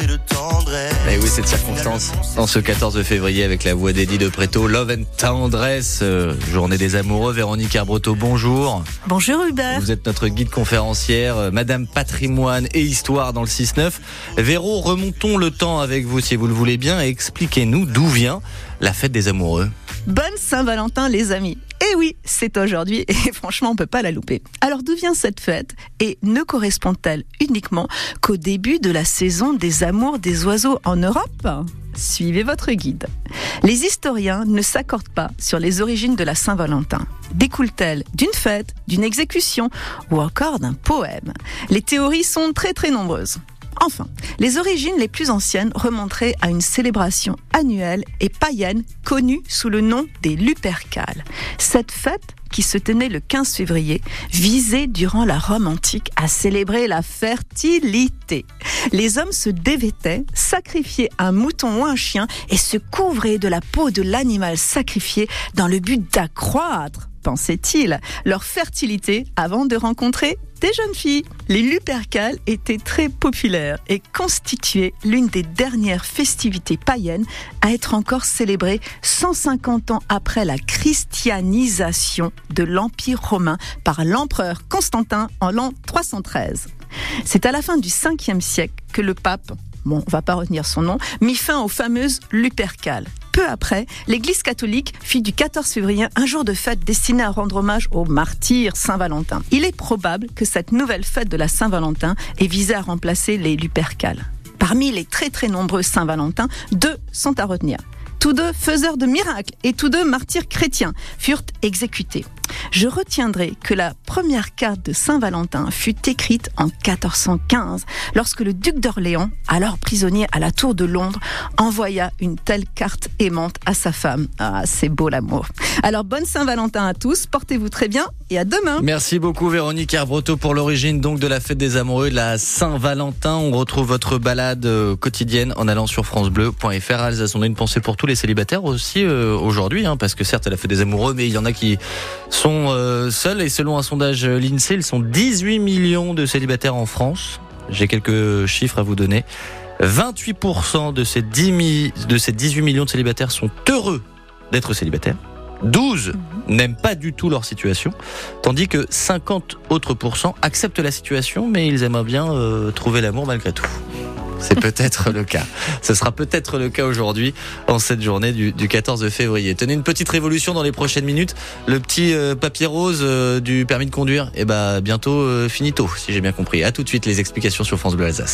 et de tendresse. Et oui, cette circonstance, en ce 14 février, avec la voix d'Eddie de Préto, Love and Tendresse, euh, journée des amoureux. Véronique Arbreto, bonjour. Bonjour Hubert. Vous êtes notre guide conférencière, euh, Madame Patrimoine et Histoire dans le 6-9. Véro, remontons le temps avec vous si vous le voulez bien et expliquez-nous d'où vient la fête des amoureux. Bonne Saint-Valentin les amis. Eh oui, c'est aujourd'hui et franchement on peut pas la louper. Alors d'où vient cette fête et ne correspond-elle uniquement qu'au début de la saison des amours des oiseaux en Europe? Suivez votre guide. Les historiens ne s'accordent pas sur les origines de la Saint-Valentin. Découle-t-elle d'une fête, d'une exécution ou encore d'un poème? Les théories sont très très nombreuses. Enfin, les origines les plus anciennes remonteraient à une célébration annuelle et païenne connue sous le nom des Lupercales. Cette fête qui se tenait le 15 février, visait durant la Rome antique à célébrer la fertilité. Les hommes se dévêtaient, sacrifiaient un mouton ou un chien et se couvraient de la peau de l'animal sacrifié dans le but d'accroître pensait-il, leur fertilité avant de rencontrer des jeunes filles. Les Lupercales étaient très populaires et constituaient l'une des dernières festivités païennes à être encore célébrée 150 ans après la christianisation de l'Empire romain par l'empereur Constantin en l'an 313. C'est à la fin du 5e siècle que le pape bon, on va pas retenir son nom, mit fin aux fameuses Lupercales. Peu après, l'Église catholique fit du 14 février un jour de fête destiné à rendre hommage au martyr Saint-Valentin. Il est probable que cette nouvelle fête de la Saint-Valentin ait visé à remplacer les Lupercales. Parmi les très très nombreux Saint-Valentin, deux sont à retenir. Tous deux faiseurs de miracles et tous deux martyrs chrétiens furent exécutés. Je retiendrai que la première carte de Saint-Valentin fut écrite en 1415, lorsque le duc d'Orléans, alors prisonnier à la tour de Londres, envoya une telle carte aimante à sa femme. Ah, c'est beau l'amour. Alors bonne Saint-Valentin à tous, portez-vous très bien et à demain. Merci beaucoup Véronique Arbreto pour l'origine donc de la fête des amoureux, de la Saint-Valentin. On retrouve votre balade euh, quotidienne en allant sur francebleu.fr. Alsace, on a une pensée pour tous les célibataires aussi euh, aujourd'hui, hein, parce que certes, elle a fait des amoureux, mais il y en a qui sont euh, seuls. Et selon un sondage l'INSEE, ils sont 18 millions de célibataires en France. J'ai quelques chiffres à vous donner. 28% de ces, 10 de ces 18 millions de célibataires sont heureux d'être célibataires. 12 n'aiment pas du tout leur situation, tandis que 50 autres pourcents acceptent la situation, mais ils aimeraient bien euh, trouver l'amour malgré tout. C'est peut-être le cas. Ce sera peut-être le cas aujourd'hui, en cette journée du, du, 14 février. Tenez une petite révolution dans les prochaines minutes. Le petit euh, papier rose euh, du permis de conduire, eh ben bientôt finito, si j'ai bien compris. À tout de suite les explications sur France Bleu Alsace.